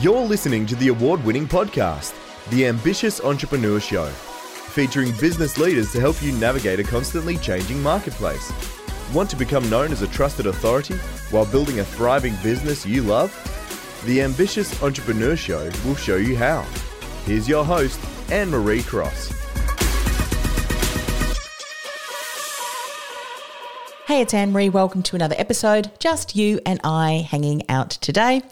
You're listening to the award winning podcast, The Ambitious Entrepreneur Show, featuring business leaders to help you navigate a constantly changing marketplace. Want to become known as a trusted authority while building a thriving business you love? The Ambitious Entrepreneur Show will show you how. Here's your host, Anne Marie Cross. Hey, it's Anne Marie. Welcome to another episode. Just you and I hanging out today.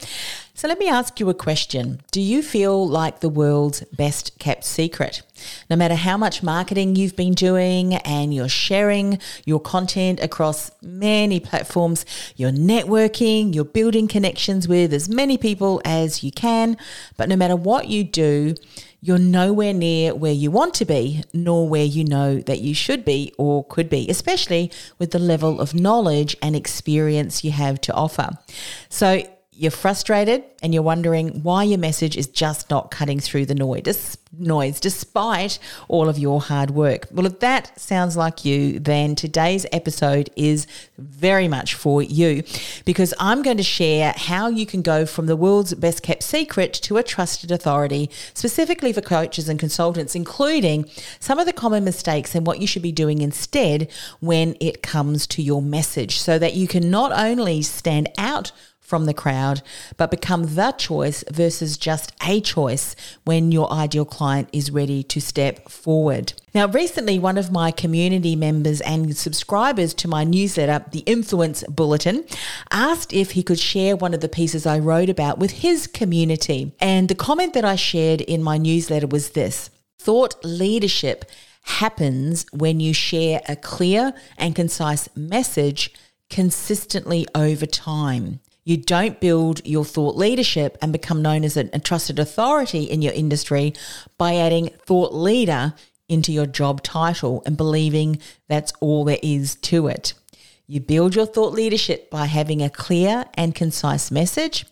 So, let me ask you a question. Do you feel like the world's best kept secret? No matter how much marketing you've been doing and you're sharing your content across many platforms, you're networking, you're building connections with as many people as you can, but no matter what you do, you're nowhere near where you want to be, nor where you know that you should be or could be, especially with the level of knowledge and experience you have to offer. So, you're frustrated and you're wondering why your message is just not cutting through the noise, noise despite all of your hard work. Well, if that sounds like you, then today's episode is very much for you because I'm going to share how you can go from the world's best kept secret to a trusted authority, specifically for coaches and consultants, including some of the common mistakes and what you should be doing instead when it comes to your message so that you can not only stand out from the crowd, but become the choice versus just a choice when your ideal client is ready to step forward. Now, recently, one of my community members and subscribers to my newsletter, the Influence Bulletin, asked if he could share one of the pieces I wrote about with his community. And the comment that I shared in my newsletter was this thought leadership happens when you share a clear and concise message consistently over time. You don't build your thought leadership and become known as a, trusted authority in your industry by adding thought leader into your job title and believing that's all there is to it. You build your thought leadership by having a clear and concise message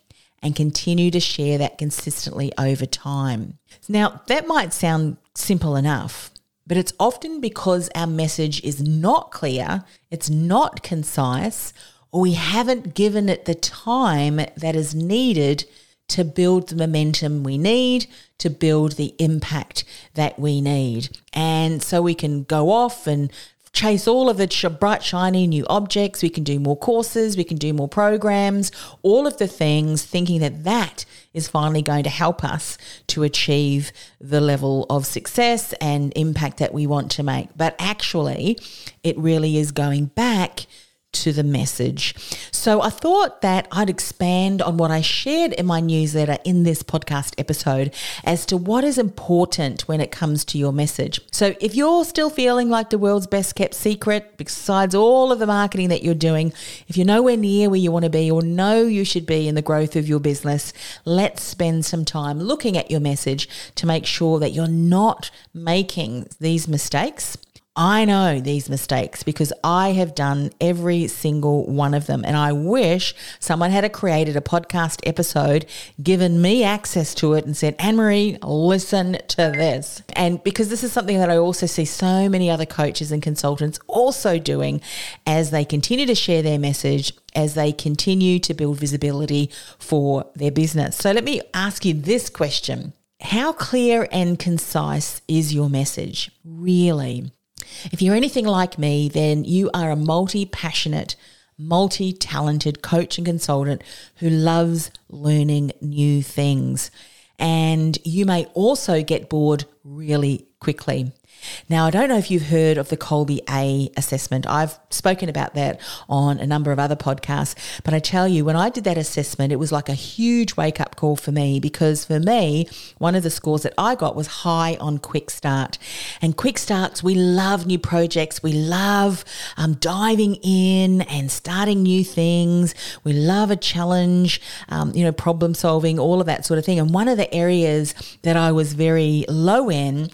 and continue to share that consistently over time. Now, that might sound simple enough, but it's often because our message is not clear, it's not concise, or we haven't given it the time that is needed to build the momentum we need, to build the impact that we need. And so we can go off and chase all of the bright, shiny new objects. We can do more courses, we can do more programs, all of the things, thinking that that is finally going to help us to achieve the level of success and impact that we want to make. But actually, it really is going back to the message. So I thought that I'd expand on what I shared in my newsletter in this podcast episode as to what is important when it comes to your message. So if you're still feeling like the world's best kept secret, besides all of the marketing that you're doing, if you're nowhere near where you want to be or know you should be in the growth of your business, let's spend some time looking at your message to make sure that you're not making these mistakes I know these mistakes because I have done every single one of them. And I wish someone had created a podcast episode, given me access to it, and said, Anne Marie, listen to this. And because this is something that I also see so many other coaches and consultants also doing as they continue to share their message, as they continue to build visibility for their business. So let me ask you this question. How clear and concise is your message? Really? If you're anything like me, then you are a multi passionate, multi talented coach and consultant who loves learning new things. And you may also get bored really quickly. Now, I don't know if you've heard of the Kolbe A assessment. I've spoken about that on a number of other podcasts, but I tell you, when I did that assessment, it was like a huge wake up call for me because for me, one of the scores that I got was high on quick start. And quick starts, we love new projects, we love um, diving in and starting new things, we love a challenge, um, you know, problem solving, all of that sort of thing. And one of the areas that I was very low in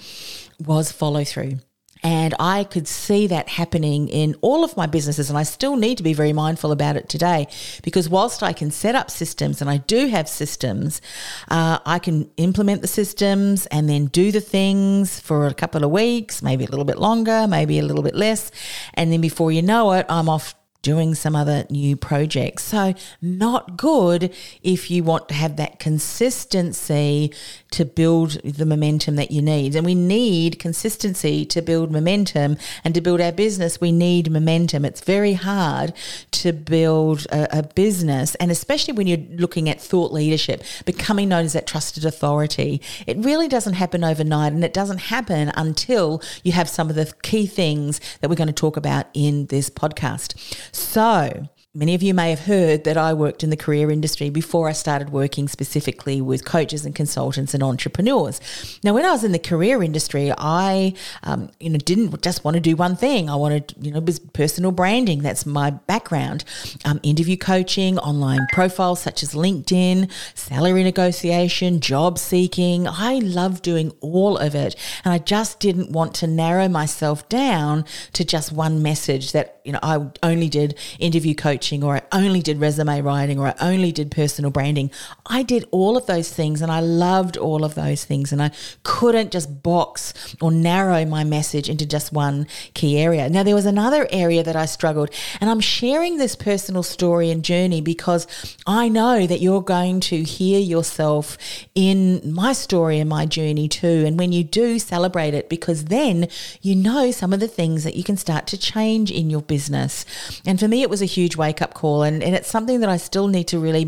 was follow through. And I could see that happening in all of my businesses. And I still need to be very mindful about it today because whilst I can set up systems and I do have systems, uh, I can implement the systems and then do the things for a couple of weeks, maybe a little bit longer, maybe a little bit less. And then before you know it, I'm off doing some other new projects. So, not good if you want to have that consistency to build the momentum that you need. And we need consistency to build momentum and to build our business. We need momentum. It's very hard to build a, a business, and especially when you're looking at thought leadership, becoming known as that trusted authority. It really doesn't happen overnight, and it doesn't happen until you have some of the key things that we're going to talk about in this podcast. So, Many of you may have heard that I worked in the career industry before I started working specifically with coaches and consultants and entrepreneurs. Now, when I was in the career industry, I, um, you know, didn't just want to do one thing. I wanted, you know, was personal branding. That's my background. Um, interview coaching, online profiles such as LinkedIn, salary negotiation, job seeking. I love doing all of it, and I just didn't want to narrow myself down to just one message that you know I only did interview coaching coaching or I only did resume writing or I only did personal branding. I did all of those things and I loved all of those things and I couldn't just box or narrow my message into just one key area. Now, there was another area that I struggled and I'm sharing this personal story and journey because I know that you're going to hear yourself in my story and my journey too. And when you do, celebrate it because then you know some of the things that you can start to change in your business. And for me, it was a huge wake wake up call and, and it's something that I still need to really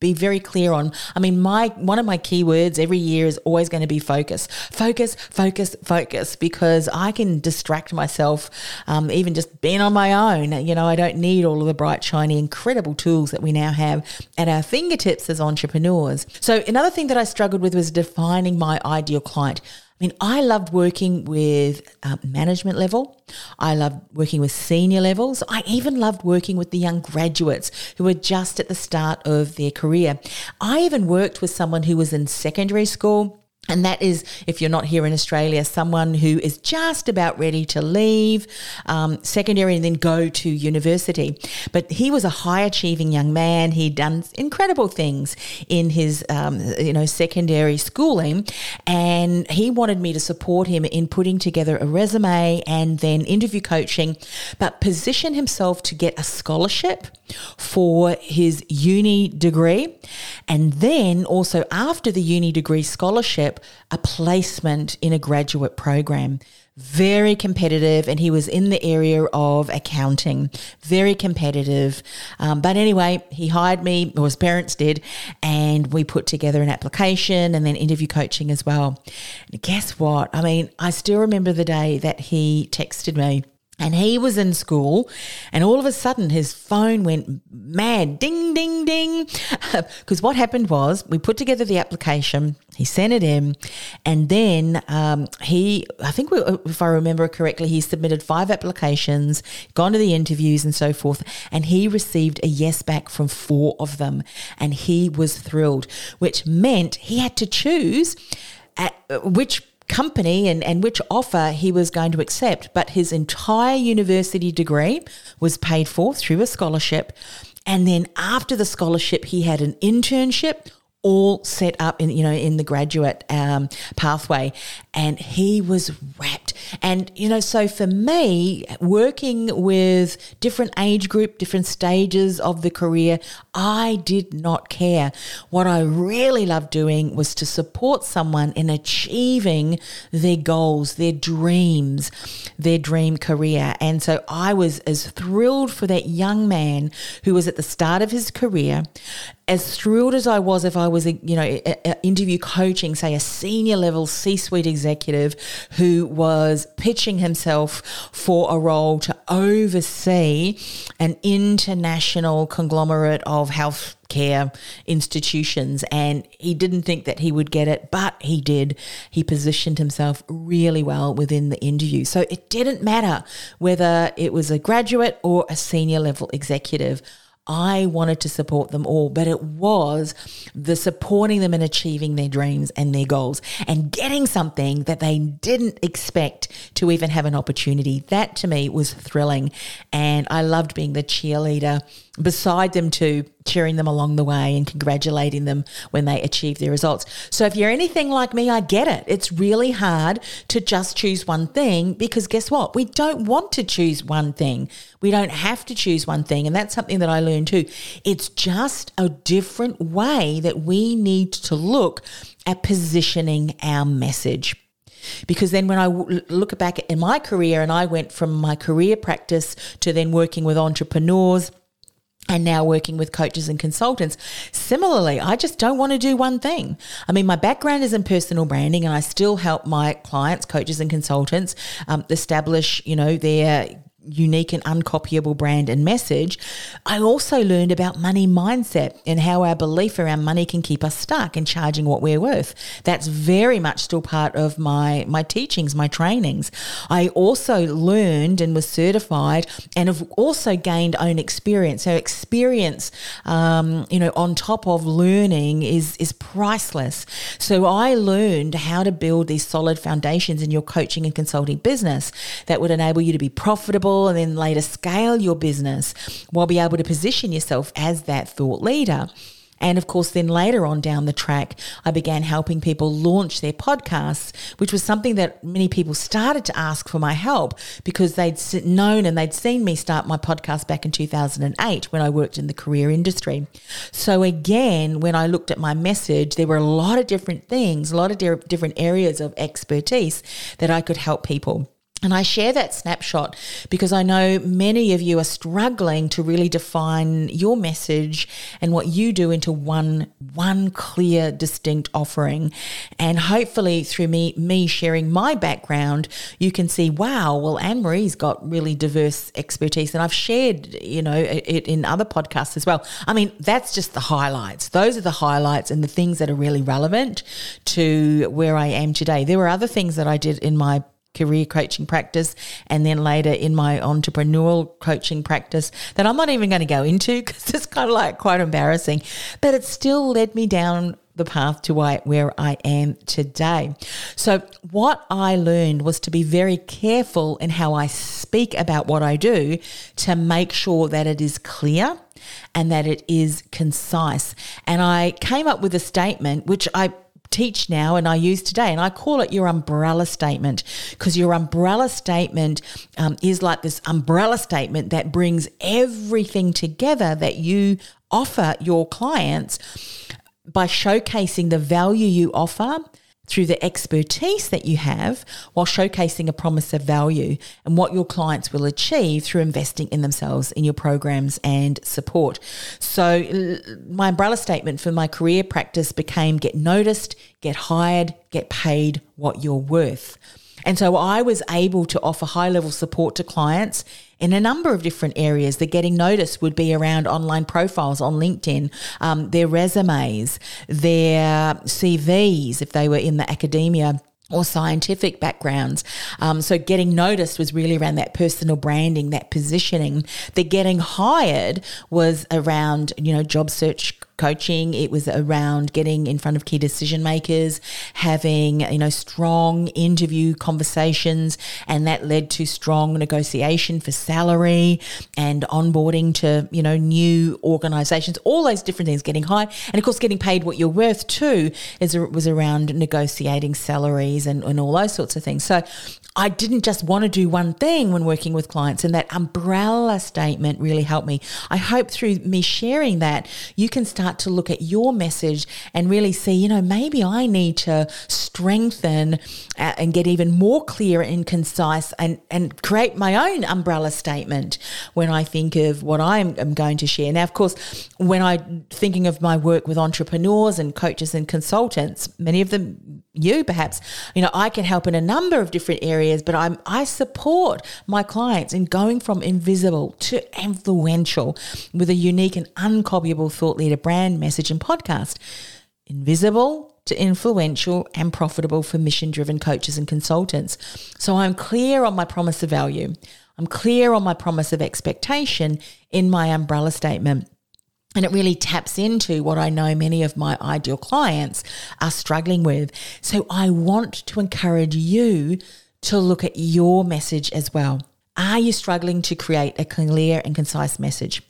be very clear on. I mean, my one of my keywords every year is always going to be focus, focus, focus, focus, because I can distract myself, um, even just being on my own. You know, I don't need all of the bright, shiny, incredible tools that we now have at our fingertips as entrepreneurs. So another thing that I struggled with was defining my ideal client. I mean, I loved working with uh, management level. I loved working with senior levels. I even loved working with the young graduates who were just at the start of their career. I even worked with someone who was in secondary school and that is, if you're not here in Australia, someone who is just about ready to leave um, secondary and then go to university. But he was a high achieving young man. He'd done incredible things in his, um, you know, secondary schooling, and he wanted me to support him in putting together a resume and then interview coaching, but position himself to get a scholarship for his uni degree, and then also after the uni degree scholarship a placement in a graduate program. Very competitive, and he was in the area of accounting. Very competitive. Um, but anyway, he hired me, or his parents did, and we put together an application and then interview coaching as well. And guess what? I mean, I still remember the day that he texted me and he was in school, and all of a sudden his phone went mad ding, ding, ding. Because what happened was we put together the application, he sent it in, and then um, he, I think we, if I remember correctly, he submitted five applications, gone to the interviews and so forth, and he received a yes back from four of them. And he was thrilled, which meant he had to choose at which company and, and which offer he was going to accept, but his entire university degree was paid for through a scholarship. And then after the scholarship, he had an internship all set up in you know in the graduate um, pathway and he was rapt. And you know so for me working with different age group different stages of the career i did not care. What i really loved doing was to support someone in achieving their goals their dreams their dream career. And so i was as thrilled for that young man who was at the start of his career as thrilled as I was if I was, a, you know, a, a interview coaching, say a senior level C suite executive who was pitching himself for a role to oversee an international conglomerate of health care institutions. And he didn't think that he would get it but he did. He positioned himself really well within the interview. So it didn't matter whether it was a graduate or a senior level executive I wanted to support them all, but it was the supporting them in achieving their dreams and their goals and getting something that they didn't expect to even have an opportunity. That to me was thrilling. And I loved being the cheerleader beside them too, cheering them along the way and congratulating them when they achieve their results. So if you're anything like me, I get it. It's really hard to just choose one thing because guess what? We don't want to choose one thing. We don't have to choose one thing. And that's something that I learned too. It's just a different way that we need to look at positioning our message. Because then, when I look back in my career, and I went from my career practice to then working with entrepreneurs and now working with coaches and consultants. Similarly, I just don't want to do one thing. I mean, my background is in personal branding, and I still help my clients, coaches, and consultants um, establish, you know, their unique and uncopyable brand and message, I also learned about money mindset and how our belief around money can keep us stuck in charging what we're worth. That's very much still part of my my teachings, my trainings. I also learned and was certified and have also gained own experience. So experience, um, you know, on top of learning is is priceless. So I learned how to build these solid foundations in your coaching and consulting business that would enable you to be profitable and then later scale your business while be able to position yourself as that thought leader. And of course, then later on down the track, I began helping people launch their podcasts, which was something that many people started to ask for my help because they'd known and they'd seen me start my podcast back in 2008 when I worked in the career industry. So, again, when I looked at my message, there were a lot of different things, a lot of different areas of expertise that I could help people. And I share that snapshot because I know many of you are struggling to really define your message and what you do into one one clear distinct offering. And hopefully through me me sharing my background, you can see wow, well Anne Marie's got really diverse expertise and I've shared, you know, it in other podcasts as well. I mean, that's just the highlights. Those are the highlights and the things that are really relevant to where I am today. There were other things that I did in my career coaching practice and then later in my entrepreneurial coaching practice that I'm not even going to go into because it's kind of like quite embarrassing. But it still led me down the path to where I am today. So, what I learned was to be very careful in how I speak about what I do to make sure that it is clear and that it is concise. And I came up with a statement which I teach now and I use today. And I call it your umbrella statement because your umbrella statement um, is like this umbrella statement that brings everything together that you offer your clients by showcasing the value you offer through the expertise that you have while showcasing a promise of value and what your clients will achieve through investing in themselves in your programs and support. So, my umbrella statement for my career practice became get noticed, get hired, get paid what you're worth. And so I was able to offer high level support to clients in a number of different areas. The getting noticed would be around online profiles on LinkedIn, um, their resumes, their CVs, if they were in the academia or scientific backgrounds. Um, so getting noticed was really around that personal branding, that positioning. The getting hired was around, you know, job search coaching. It was around getting in front of key decision makers, having, you know, strong interview conversations. And that led to strong negotiation for salary and onboarding to, you know, new organizations, all those different things, getting high. And of course, getting paid what you're worth too is, was around negotiating salaries and, and all those sorts of things. So I didn't just want to do one thing when working with clients, and that umbrella statement really helped me. I hope through me sharing that, you can start start to look at your message and really see, you know, maybe I need to strengthen uh, and get even more clear and concise and, and create my own umbrella statement when I think of what I'm, I'm going to share. Now, of course, when I'm thinking of my work with entrepreneurs and coaches and consultants, many of them you perhaps. You know i can help in a number of different areas but i'm i support my clients in going from invisible to influential with a unique and uncopyable thought leader brand message and podcast. Invisible to influential and profitable for mission driven coaches and consultants. So i'm clear on my promise of value. I'm clear on my promise of expectation in my umbrella statement and it really taps into what I know many of my ideal clients are struggling with. So I want to encourage you to look at your message as well. Are you struggling to create a clear and concise message?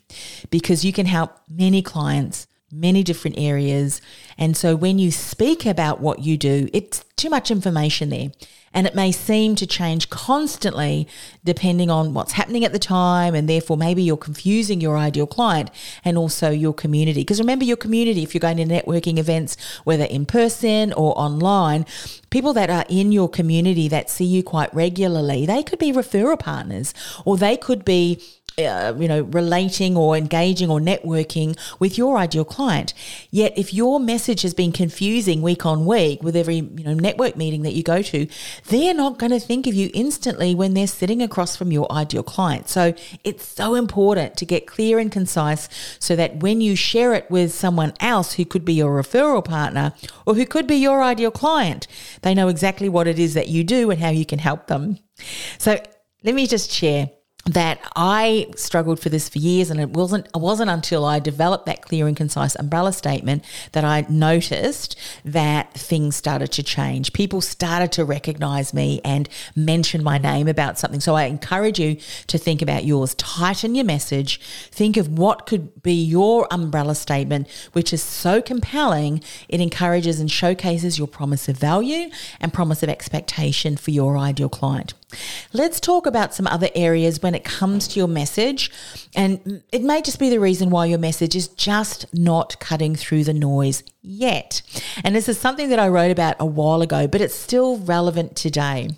Because you can help many clients, many different areas. And so when you speak about what you do, it's too much information there and it may seem to change constantly depending on what's happening at the time and therefore maybe you're confusing your ideal client and also your community because remember your community if you're going to networking events whether in person or online people that are in your community that see you quite regularly they could be referral partners or they could be uh, you know, relating or engaging or networking with your ideal client. Yet, if your message has been confusing week on week with every you know network meeting that you go to, they're not going to think of you instantly when they're sitting across from your ideal client. So it's so important to get clear and concise so that when you share it with someone else who could be your referral partner or who could be your ideal client, they know exactly what it is that you do and how you can help them. So let me just share that I struggled for this for years, and it wasn't it wasn't until I developed that clear and concise umbrella statement that I noticed that things started to change. People started to recognize me and mention my name about something. So I encourage you to think about yours. Tighten your message. Think of what could be your umbrella statement, which is so compelling. It encourages and showcases your promise of value and promise of expectation for your ideal client. Let's talk about some other areas when it comes to your message. And it may just be the reason why your message is just not cutting through the noise yet. And this is something that I wrote about a while ago, but it's still relevant today.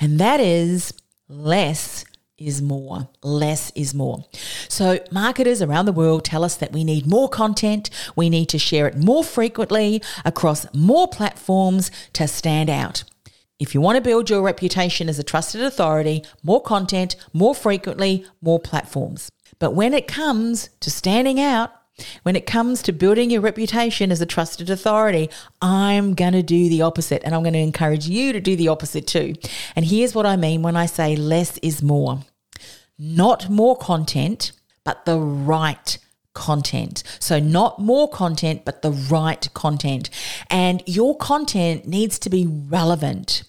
And that is less is more. Less is more. So, marketers around the world tell us that we need more content, we need to share it more frequently across more platforms to stand out. If you want to build your reputation as a trusted authority, more content, more frequently, more platforms. But when it comes to standing out, when it comes to building your reputation as a trusted authority, I'm going to do the opposite and I'm going to encourage you to do the opposite too. And here's what I mean when I say less is more. Not more content, but the right content. So, not more content, but the right content. And your content needs to be relevant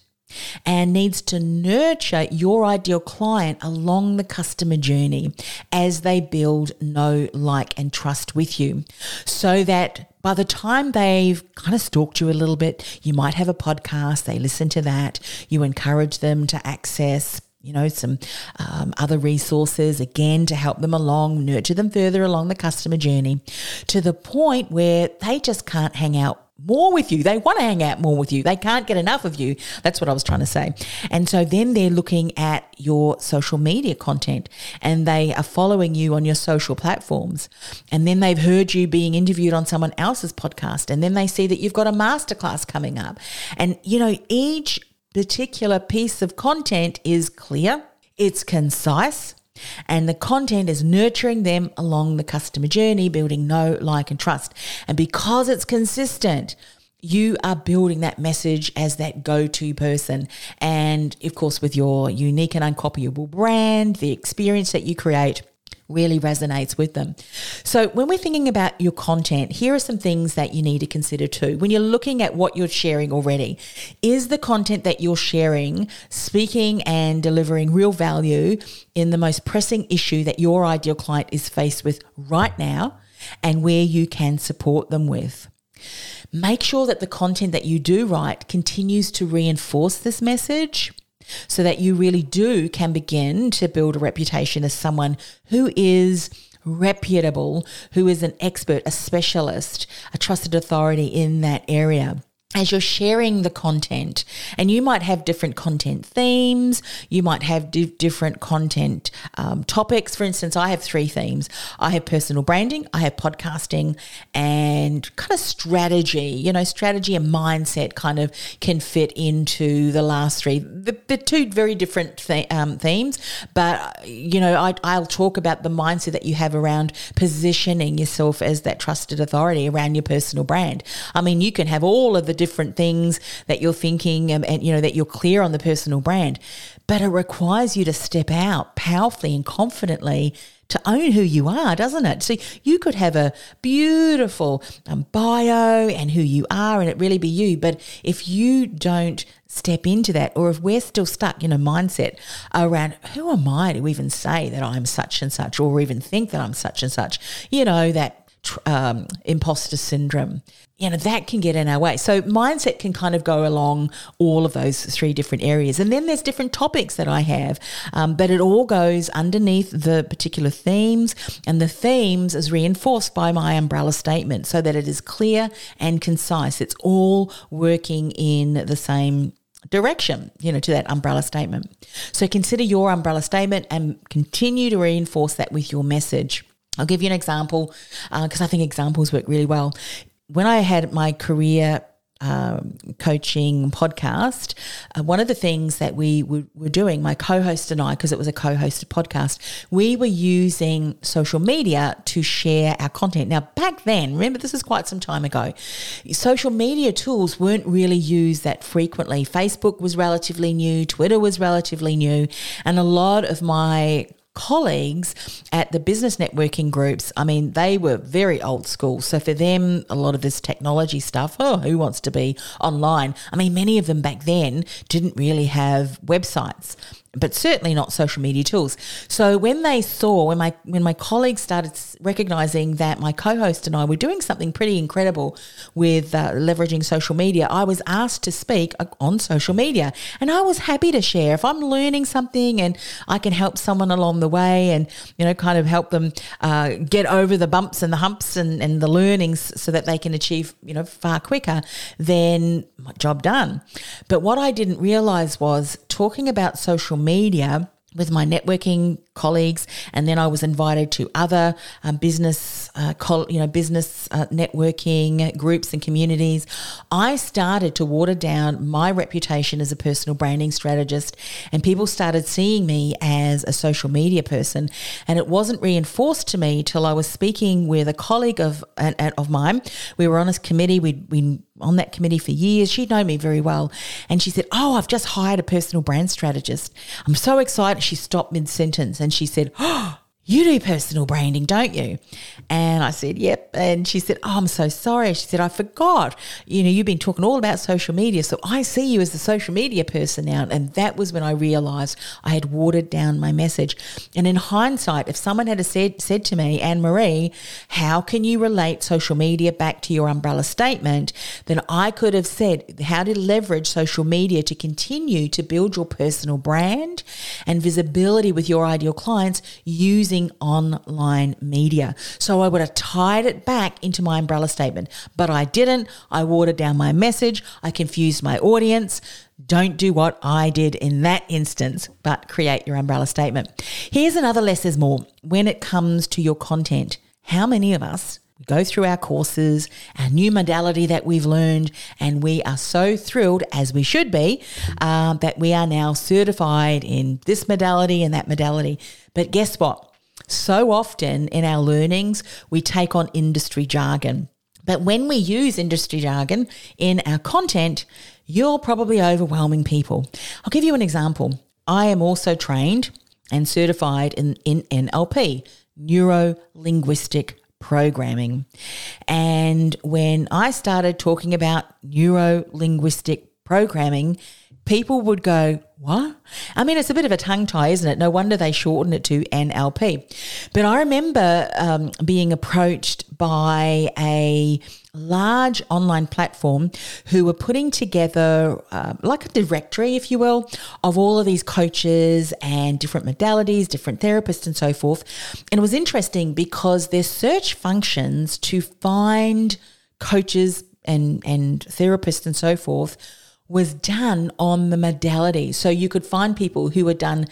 and needs to nurture your ideal client along the customer journey as they build know, like, and trust with you. So that by the time they've kind of stalked you a little bit, you might have a podcast, they listen to that, you encourage them to access you know, some um, other resources again to help them along, nurture them further along the customer journey to the point where they just can't hang out more with you. They want to hang out more with you. They can't get enough of you. That's what I was trying to say. And so then they're looking at your social media content and they are following you on your social platforms. And then they've heard you being interviewed on someone else's podcast. And then they see that you've got a masterclass coming up. And, you know, each particular piece of content is clear, it's concise, and the content is nurturing them along the customer journey, building know, like, and trust. And because it's consistent, you are building that message as that go to person. And of course, with your unique and uncopyable brand, the experience that you create really resonates with them. So, when we're thinking about your content, here are some things that you need to consider too. When you're looking at what you're sharing already, is the content that you're sharing speaking and delivering real value in the most pressing issue that your ideal client is faced with right now and where you can support them with? Make sure that the content that you do write continues to reinforce this message so that you really do can begin to build a reputation as someone who is reputable, who is an expert, a specialist, a trusted authority in that area as you're sharing the content and you might have different content themes you might have di- different content um, topics. For instance i have three themes. I have personal branding i have podcasting and kind of strategy. You know strategy and mindset kind of can fit into the last three. The, the two very different th- um, themes but you know I, i'll talk about the mindset that you have around positioning yourself as that trusted authority around your personal brand. I mean you can have all of the different things that you're thinking and, and you know that you're clear on the personal brand but it requires you to step out powerfully and confidently to own who you are, doesn't it? So you could have a beautiful um, bio and who you are, and it really be you. But if you don't step into that, or if we're still stuck in a mindset around who am I to even say that I'm such and such, or even think that I'm such and such, you know, that um, imposter syndrome. You know, that can get in our way. So, mindset can kind of go along all of those three different areas. And then there's different topics that I have, um, but it all goes underneath the particular themes. And the themes is reinforced by my umbrella statement so that it is clear and concise. It's all working in the same direction, you know, to that umbrella statement. So consider your umbrella statement and continue to reinforce that with your message. I'll give you an example because uh, I think examples work really well. When I had my career um, coaching podcast, uh, one of the things that we were, were doing, my co host and I, because it was a co hosted podcast, we were using social media to share our content. Now, back then, remember, this is quite some time ago, social media tools weren't really used that frequently. Facebook was relatively new, Twitter was relatively new, and a lot of my colleagues at the business networking groups, I mean, they were very old school. So for them, a lot of this technology stuff, oh, who wants to be online? I mean, many of them back then didn't really have websites but certainly not social media tools. So when they saw, when my when my colleagues started recognizing that my co-host and I were doing something pretty incredible with uh, leveraging social media, I was asked to speak uh, on social media, and I was happy to share if I'm learning something and I can help someone along the way, and you know, kind of help them uh, get over the bumps and the humps and, and the learnings so that they can achieve you know far quicker. Then job done. But what I didn't realize was talking about social media with my networking colleagues, and then I was invited to other um, business, uh, col- you know, business uh, networking groups and communities. I started to water down my reputation as a personal branding strategist, and people started seeing me as a social media person. And it wasn't reinforced to me till I was speaking with a colleague of of mine. We were on a committee. We we on that committee for years. She'd known me very well. And she said, Oh, I've just hired a personal brand strategist. I'm so excited. She stopped mid sentence and she said, Oh, you do personal branding, don't you? And I said, Yep. And she said, Oh, I'm so sorry. She said, I forgot. You know, you've been talking all about social media. So I see you as the social media person now. And that was when I realized I had watered down my message. And in hindsight, if someone had said, said to me, Anne Marie, how can you relate social media back to your umbrella statement? Then I could have said how to leverage social media to continue to build your personal brand and visibility with your ideal clients using using online media. So I would have tied it back into my umbrella statement, but I didn't. I watered down my message. I confused my audience. Don't do what I did in that instance, but create your umbrella statement. Here's another less is more when it comes to your content. How many of us go through our courses, our new modality that we've learned, and we are so thrilled, as we should be, uh, that we are now certified in this modality and that modality. But guess what? So often in our learnings, we take on industry jargon. But when we use industry jargon in our content, you're probably overwhelming people. I'll give you an example. I am also trained and certified in, in NLP, neuro linguistic programming. And when I started talking about neuro linguistic programming, people would go, What? I mean, it's a bit of a tongue tie, isn't it? No wonder they shortened it to NLP. But I remember um, being approached by a large online platform who were putting together uh, like a directory, if you will, of all of these coaches and different modalities, different therapists, and so forth. And it was interesting because their search functions to find coaches and, and therapists and so forth was done on the modality. So you could find people who had done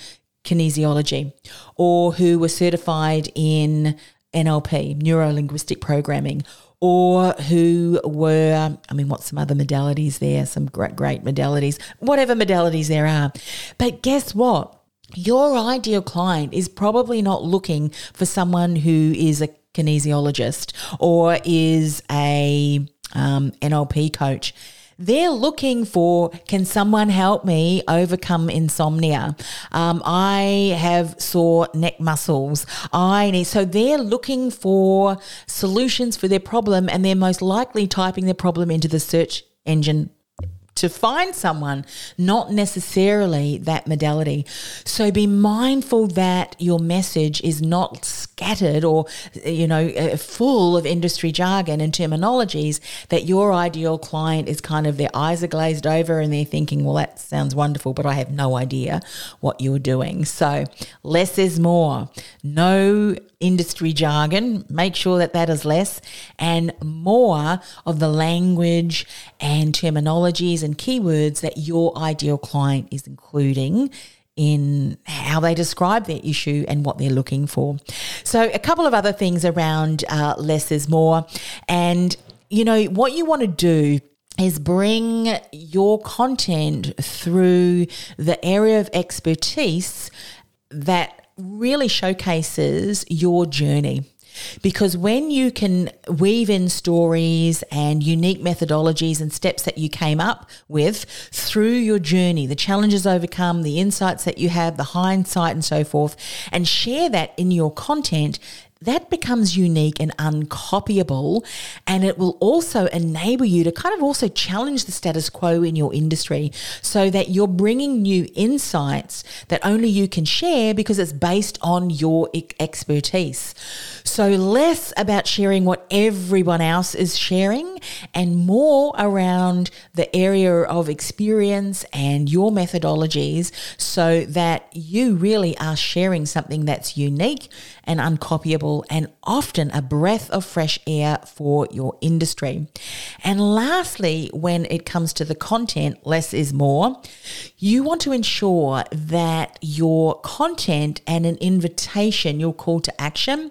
kinesiology or who were certified in NLP, neuro linguistic programming, or who were, I mean, what's some other modalities there? Some great, great modalities, whatever modalities there are. But guess what? Your ideal client is probably not looking for someone who is a kinesiologist or is a um, NLP coach they're looking for can someone help me overcome insomnia? Um, I have sore neck muscles. I need so they're looking for solutions for their problem, and they're most likely typing their problem into the search engine to find someone, not necessarily that modality. So be mindful that your message is not scattered or, you know, uh, full of industry jargon and terminologies, that your ideal client is kind of their eyes are glazed over and they're thinking, well, that sounds wonderful, but I have no idea what you're doing. So less is more. No industry jargon, make sure that that is less, and more of the language and terminologies and keywords that your ideal client is including in how they describe their issue and what they're looking for. So, a couple of other things around uh, less is more. And, you know, what you want to do is bring your content through the area of expertise that really showcases your journey. Because when you can weave in stories and unique methodologies and steps that you came up with through your journey, the challenges overcome, the insights that you have, the hindsight, and so forth, and share that in your content, that becomes unique and uncopyable. And it will also enable you to kind of also challenge the status quo in your industry so that you're bringing new insights that only you can share because it's based on your expertise. So, less about sharing what everyone else is sharing and more around the area of experience and your methodologies so that you really are sharing something that's unique and uncopyable and often a breath of fresh air for your industry. And lastly, when it comes to the content, less is more. You want to ensure that your content and an invitation, your call to action,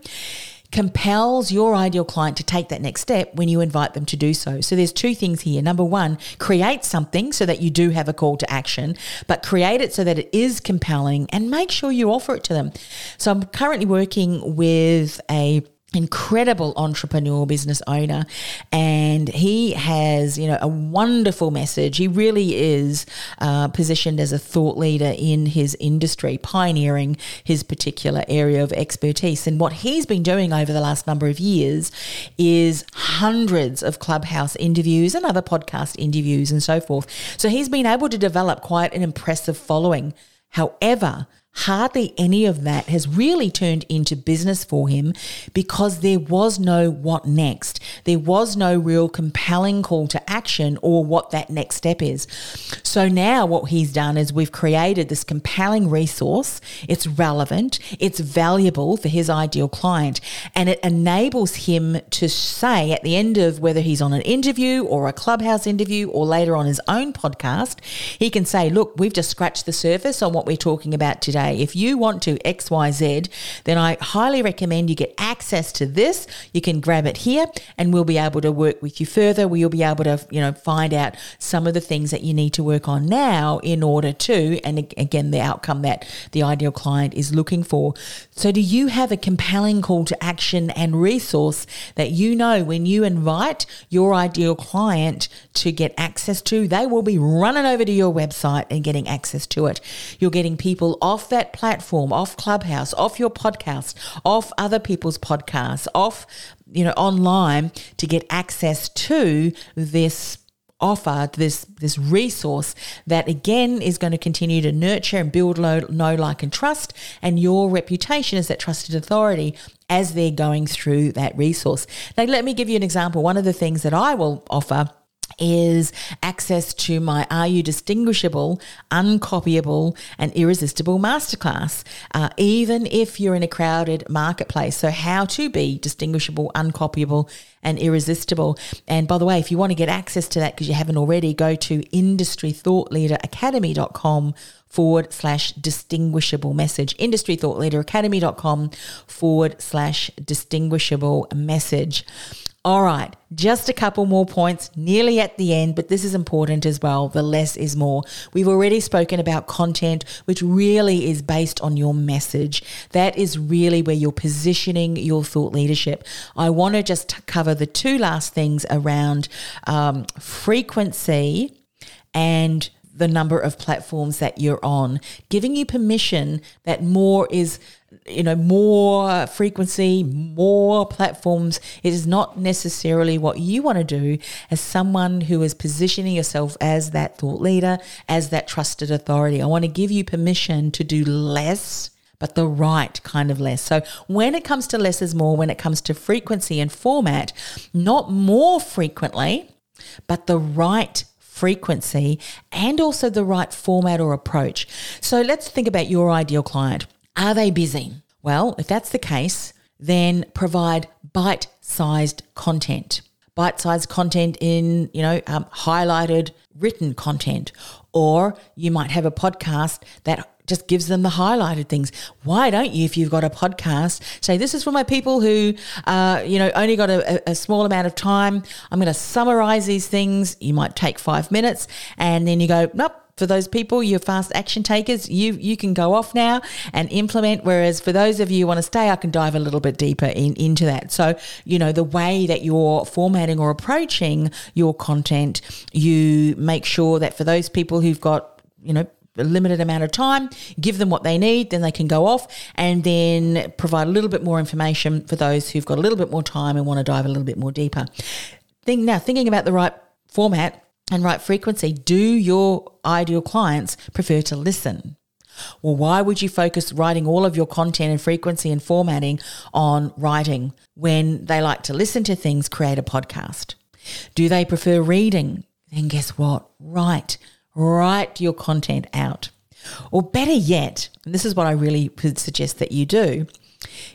compels your ideal client to take that next step when you invite them to do so. So there's two things here. Number one, create something so that you do have a call to action, but create it so that it is compelling and make sure you offer it to them. So I'm currently working with a incredible entrepreneur business owner and he has you know a wonderful message. He really is uh, positioned as a thought leader in his industry pioneering his particular area of expertise. And what he's been doing over the last number of years is hundreds of clubhouse interviews and other podcast interviews and so forth. So he's been able to develop quite an impressive following. However hardly any of that has really turned into business for him because there was no what next. There was no real compelling call to action or what that next step is. So now what he's done is we've created this compelling resource. It's relevant, it's valuable for his ideal client, and it enables him to say at the end of whether he's on an interview or a clubhouse interview or later on his own podcast, he can say, Look, we've just scratched the surface on what we're talking about today if you want to XYZ, then I highly recommend you get access to this. You can grab it here and we'll be able to work with you further. We'll be able to, you know, find out some of the things that you need to work on now in order to, and again, the outcome that the ideal client is looking for. So, do you have a compelling call to action and resource that you know when you invite your ideal client to get access to, they will be running over to your website and getting access to it. You're getting people off that platform, off Clubhouse, off your podcast, off other people's podcasts, off, you know, online to get access to this offer this this resource that again is going to continue to nurture and build low, know like and trust. And your reputation as that trusted authority as they're going through that resource. Now let me give you an example. One of the things that i will offer is access to my Are You Distinguishable, Uncopyable, and Irresistible Masterclass, uh, even if you're in a crowded marketplace. So, how to be distinguishable, uncopyable, and irresistible. And by the way, if you want to get access to that because you haven't already, go to industrythoughtleaderacademy.com forward slash distinguishable message. Industrythoughtleaderacademy.com forward slash distinguishable message. All right, just a couple more points, nearly at the end, but this is important as well. The less is more. We've already spoken about content, which really is based on your message. That is really where you're positioning your thought leadership. I want to just cover the two last things around um, frequency and the number of platforms that you're on, giving you permission that more is you know more frequency more platforms it is not necessarily what you want to do as someone who is positioning yourself as that thought leader as that trusted authority i want to give you permission to do less but the right kind of less. So when it comes to less is more, when it comes to frequency and format, not more frequently, but the right frequency and also the right format or approach. So let's think about your ideal client. Are they busy? Well, if that's the case, then provide bite sized content. Bite sized content in, you know, um, highlighted written content. Or you might have a podcast that just gives them the highlighted things. Why don't you, if you've got a podcast, say, This is for my people who, uh, you know, only got a, a small amount of time. I'm going to summarize these things. You might take five minutes and then you go, Nope for those people, your fast action takers, you you can go off now and implement. Whereas for those of you who want to stay, I can dive a little bit deeper in, into that. So, you know, the way that you're formatting or approaching your content, you make sure that for those people who've got, you know, a limited amount of time, give them what they need, then they can go off and then provide a little bit more information for those who've got a little bit more time and want to dive a little bit more deeper. Think now, thinking about the right format, and right frequency, do your ideal clients prefer to listen? Well, why would you focus writing all of your content and frequency and formatting on writing when they like to listen to things, create a podcast? Do they prefer reading? Then guess what? Write. Write your content out. Or better yet, and this is what I really would suggest that you do,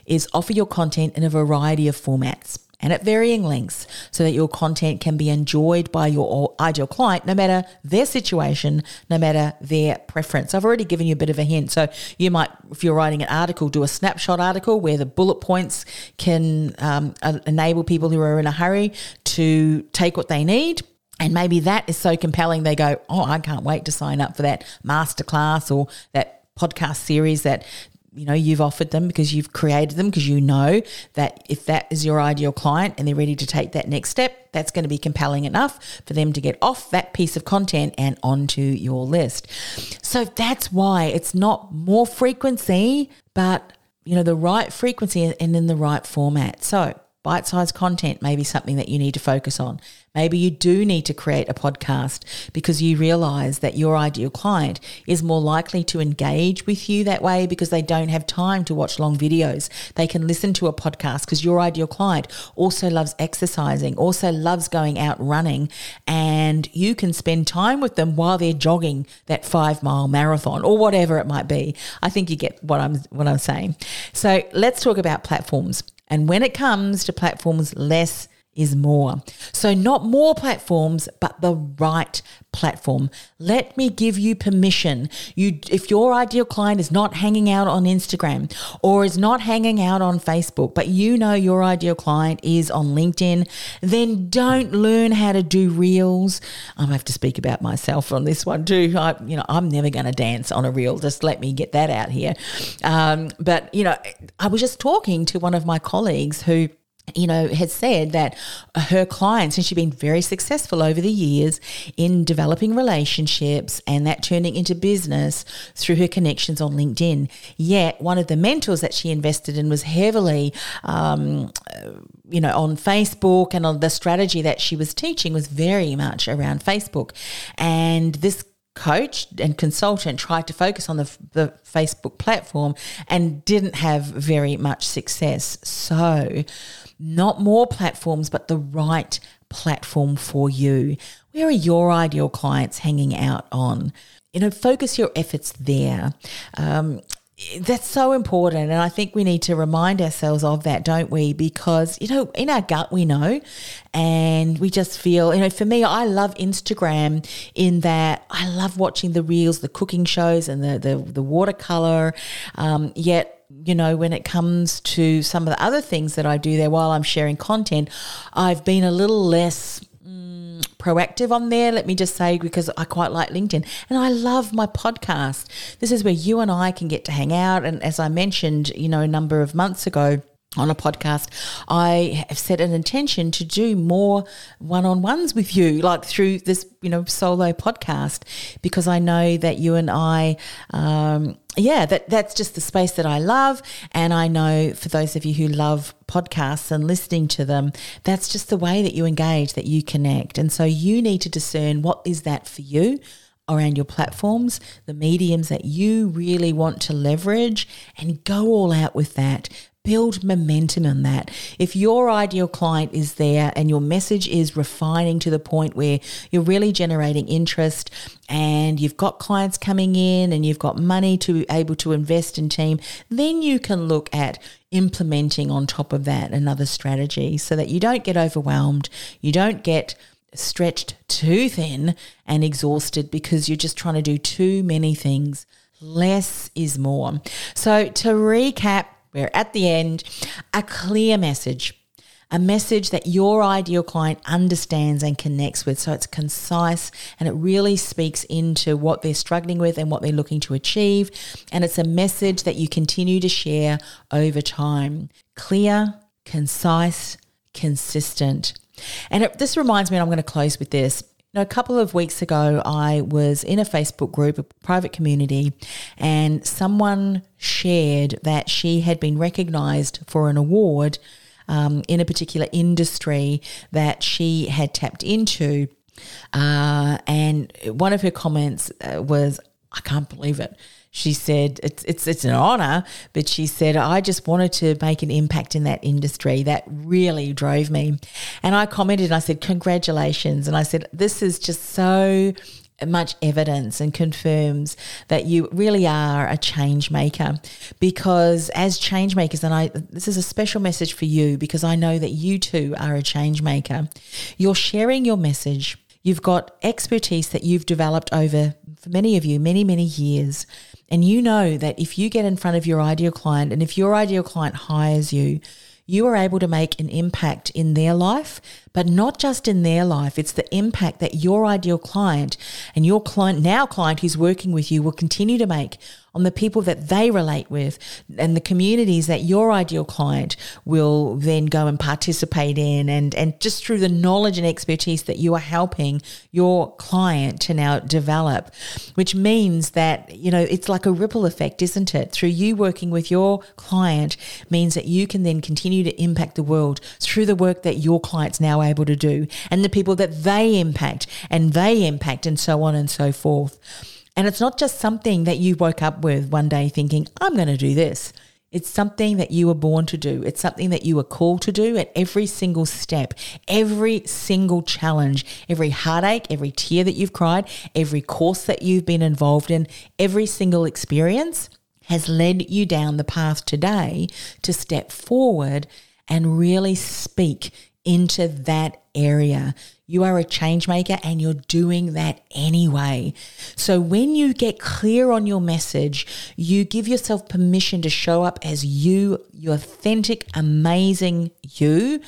is offer your content in a variety of formats and at varying lengths so that your content can be enjoyed by your ideal client no matter their situation, no matter their preference. I've already given you a bit of a hint. So you might, if you're writing an article, do a snapshot article where the bullet points can um, enable people who are in a hurry to take what they need. And maybe that is so compelling, they go, Oh, I can't wait to sign up for that masterclass or that podcast series that you know you've offered them because you've created them because you know that if that is your ideal client and they're ready to take that next step that's going to be compelling enough for them to get off that piece of content and onto your list. So that's why it's not more frequency but you know the right frequency and in the right format. So bite-sized content may be something that you need to focus on Maybe you do need to create a podcast because you realize that your ideal client is more likely to engage with you that way because they don't have time to watch long videos. They can listen to a podcast because your ideal client also loves exercising, also loves going out running, and you can spend time with them while they're jogging that five mile marathon or whatever it might be. I think you get what I'm what I'm saying. So let's talk about platforms. And when it comes to platforms, less is more. So, not more platforms, but the right platform. Let me give you permission. You, if your ideal client is not hanging out on Instagram or is not hanging out on Facebook, but you know your ideal client is on LinkedIn, then don't learn how to do reels. I have to speak about myself on this one too. I, you know, I'm never going to dance on a reel. Just let me get that out here. Um, but you know, I was just talking to one of my colleagues who you know, has said that her clients, and she's been very successful over the years in developing relationships and that turning into business through her connections on LinkedIn. Yet, one of the mentors that she invested in was heavily, um, you know, on Facebook, and on the strategy that she was teaching was very much around Facebook. And this coach and consultant tried to focus on the, the Facebook platform and didn't have very much success. So, not more platforms, but the right platform for you. Where are your ideal clients hanging out on? You know, focus your efforts there. Um, that's so important. And I think we need to remind ourselves of that, don't we? Because, you know, in our gut, we know, and we just feel, you know, for me, I love Instagram in that I love watching the reels, the cooking shows, and the, the, the watercolor. Um, yet, you know, when it comes to some of the other things that I do there while I'm sharing content, I've been a little less proactive on there, let me just say, because I quite like LinkedIn and I love my podcast. This is where you and I can get to hang out. And as I mentioned, you know, a number of months ago, on a podcast, I have set an intention to do more one on ones with you, like through this, you know, solo podcast, because I know that you and I, um, yeah, that that's just the space that I love, and I know for those of you who love podcasts and listening to them, that's just the way that you engage, that you connect, and so you need to discern what is that for you around your platforms, the mediums that you really want to leverage, and go all out with that build momentum in that. If your ideal client is there and your message is refining to the point where you're really generating interest and you've got clients coming in and you've got money to be able to invest in team, then you can look at implementing on top of that another strategy so that you don't get overwhelmed, you don't get stretched too thin and exhausted because you're just trying to do too many things. Less is more. So, to recap, we're at the end, a clear message, a message that your ideal client understands and connects with. So it's concise and it really speaks into what they're struggling with and what they're looking to achieve. And it's a message that you continue to share over time. Clear, concise, consistent. And it, this reminds me, and I'm going to close with this know, a couple of weeks ago, I was in a Facebook group, a private community, and someone shared that she had been recognized for an award um, in a particular industry that she had tapped into. Uh, and one of her comments uh, was, I can't believe it she said it's it's it's an honor, but she said I just wanted to make an impact in that industry. That really drove me. And I commented and I said congratulations and I said this is just so much evidence and confirms that you really are a change maker because as change makers and I this is a special message for you because I know that you too are a change maker you're sharing your message you've got expertise that you've developed over for many of you many many years and you know that if you get in front of your ideal client and if your ideal client hires you, you are able to make an impact in their life but not just in their life. It's the impact that your ideal client and your client, now client who's working with you, will continue to make on the people that they relate with and the communities that your ideal client will then go and participate in and and just through the knowledge and expertise that you are helping your client to now develop which means that you know it's like a ripple effect isn't it through you working with your client means that you can then continue to impact the world through the work that your clients now able to do and the people that they impact and they impact and so on and so forth. And it's not just something that you woke up with one day thinking, I'm going to do this. It's something that you were born to do. It's something that you were called to do at every single step, every single challenge, every heartache, every tear that you've cried, every course that you've been involved in, every single experience has led you down the path today to step forward and really speak into that area. You are a change maker and you're doing that anyway. So when you get clear on your message, you give yourself permission to show up as you, your authentic, amazing you,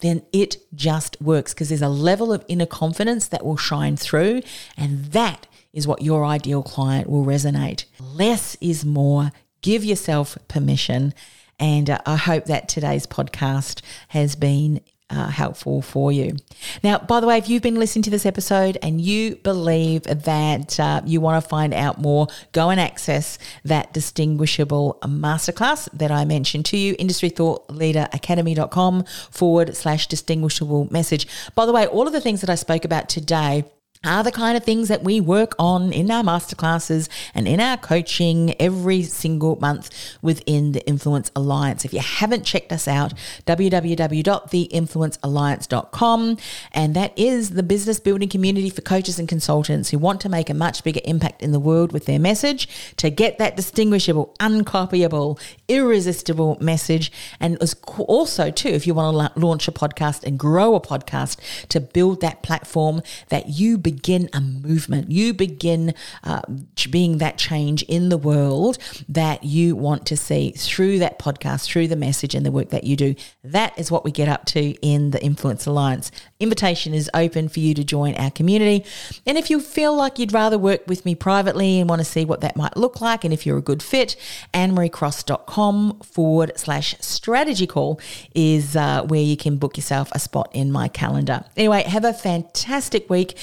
then it just works because there's a level of inner confidence that will shine through and that is what your ideal client will resonate. Less is more. Give yourself permission And uh, I hope that today's podcast has been uh, helpful for you. Now, by the way, if you've been listening to this episode and you believe that uh, you want to find out more, go and access that distinguishable masterclass that I mentioned to you, industrythoughtleaderacademy.com forward slash distinguishable message. By the way, all of the things that I spoke about today are the kind of things that we work on in our masterclasses and in our coaching every single month within the Influence Alliance. If you haven't checked us out, www.theinfluencealliance.com. And that is the business building community for coaches and consultants who want to make a much bigger impact in the world with their message to get that distinguishable, uncopyable, irresistible message. And also, too, if you want to launch a podcast and grow a podcast to build that platform that you begin begin a movement. You begin uh, being that change in the world that you want to see through that podcast, through the message and the work that you do. That is what we get up to in the Influence Alliance. Invitation is open for you to join our community. And if you feel like you'd rather work with me privately and want to see what that might look like, and if you're a good fit, annemariecross.com forward slash strategy call is uh, where you can book yourself a spot in my calendar. Anyway, have a fantastic week.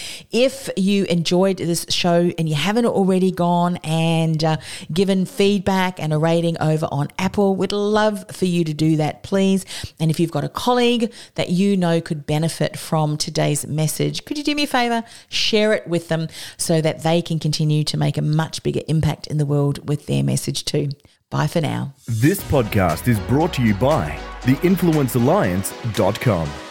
If you enjoyed this show and you haven't already gone and uh, given feedback and a rating over on Apple, we'd love for you to do that, please. And if you've got a colleague that you know could benefit from today's message, could you do me a favor? Share it with them so that they can continue to make a much bigger impact in the world with their message too. Bye for now. This podcast is brought to you by theinfluencealliance.com.